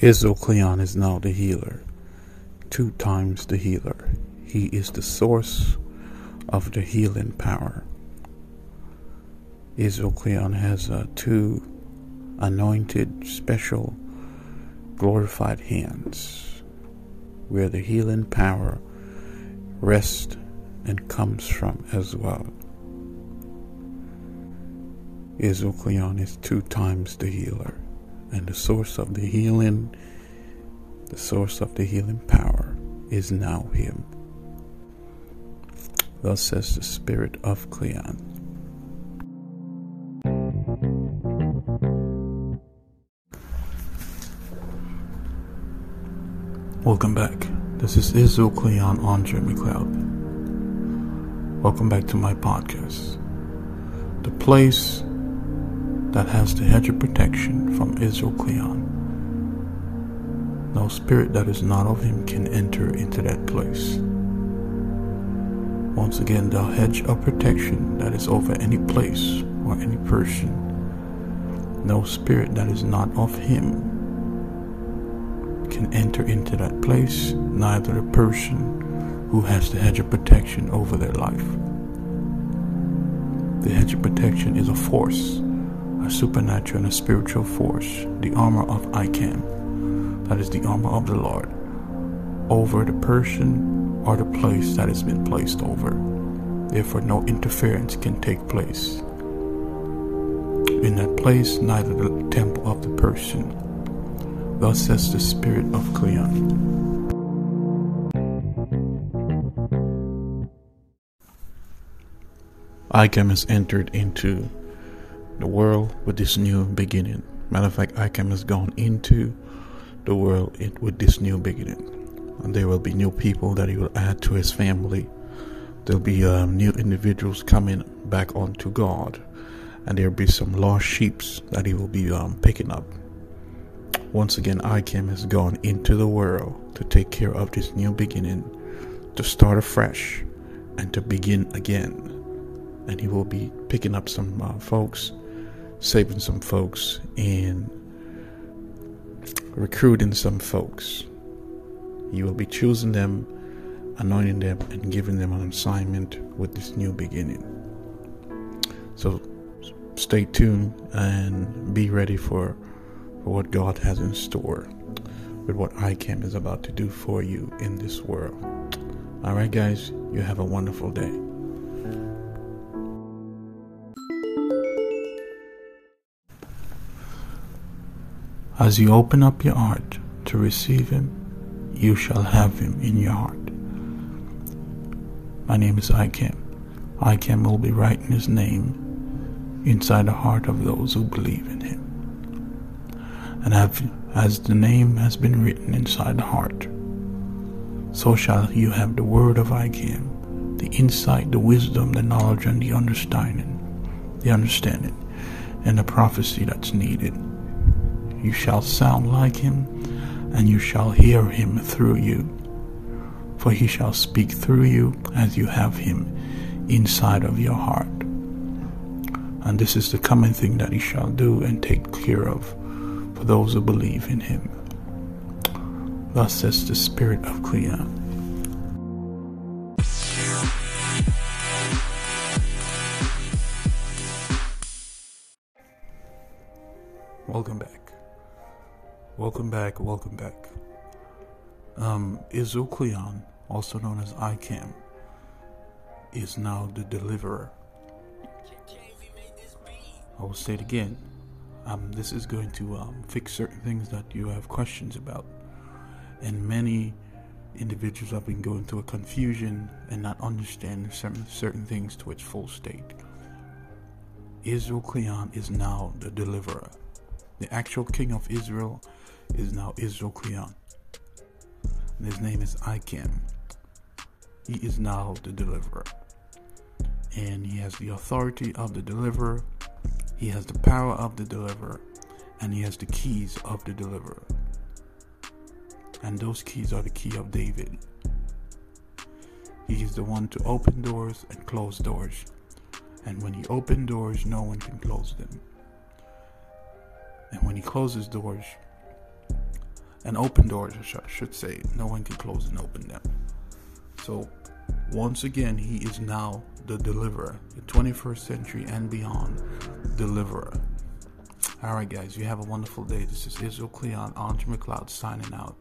Israel Cleon is now the healer, two times the healer. He is the source of the healing power. Israel Cleon has uh, two anointed, special, glorified hands where the healing power rests and comes from as well. Israel Cleon is two times the healer and the source of the healing, the source of the healing power is now Him. Thus says the Spirit of Cleon. Welcome back. This is Israel Cleon Andre McLeod. Welcome back to my podcast. The place that has the hedge of protection from Israel Cleon. No spirit that is not of him can enter into that place. Once again, the hedge of protection that is over any place or any person. No spirit that is not of him can enter into that place, neither the person who has the hedge of protection over their life. The hedge of protection is a force a supernatural and a spiritual force, the armor of ICAM, that is the armor of the Lord, over the person or the place that has been placed over. Therefore, no interference can take place. In that place, neither the temple of the person. Thus says the Spirit of Cleon. ICAM has entered into the world with this new beginning. Matter of fact, ICAM has gone into the world with this new beginning. And there will be new people that he will add to his family. There'll be um, new individuals coming back onto God. And there'll be some lost sheep that he will be um, picking up. Once again, ICAM has gone into the world to take care of this new beginning, to start afresh, and to begin again. And he will be picking up some uh, folks saving some folks and recruiting some folks. You will be choosing them, anointing them, and giving them an assignment with this new beginning. So stay tuned and be ready for, for what God has in store with what ICAM is about to do for you in this world. All right, guys, you have a wonderful day. As you open up your heart to receive Him, you shall have Him in your heart. My name is ICAM. ICAM will be writing His name inside the heart of those who believe in Him. And have, as the name has been written inside the heart, so shall you have the word of ICAM, the insight, the wisdom, the knowledge, and the understanding, the understanding, and the prophecy that's needed you shall sound like him, and you shall hear him through you. For he shall speak through you as you have him inside of your heart. And this is the coming thing that he shall do and take care of for those who believe in him. Thus says the Spirit of Cleon. Welcome back. Welcome back, welcome back. Um, Cleon, also known as ICAM, is now the deliverer. I will say it again. Um, this is going to um, fix certain things that you have questions about. And many individuals have been going through a confusion and not understanding certain, certain things to its full state. Israel Cleon is now the deliverer. The actual king of Israel is now Israel Cleon. And his name is Icam. He is now the deliverer. And he has the authority of the deliverer, he has the power of the deliverer, and he has the keys of the deliverer. And those keys are the key of David. He is the one to open doors and close doors. And when he opens doors, no one can close them. And when he closes doors, and open doors, I should say. No one can close and open them. So, once again, he is now the deliverer, the 21st century and beyond deliverer. All right, guys, you have a wonderful day. This is Israel Cleon, Andre McLeod signing out.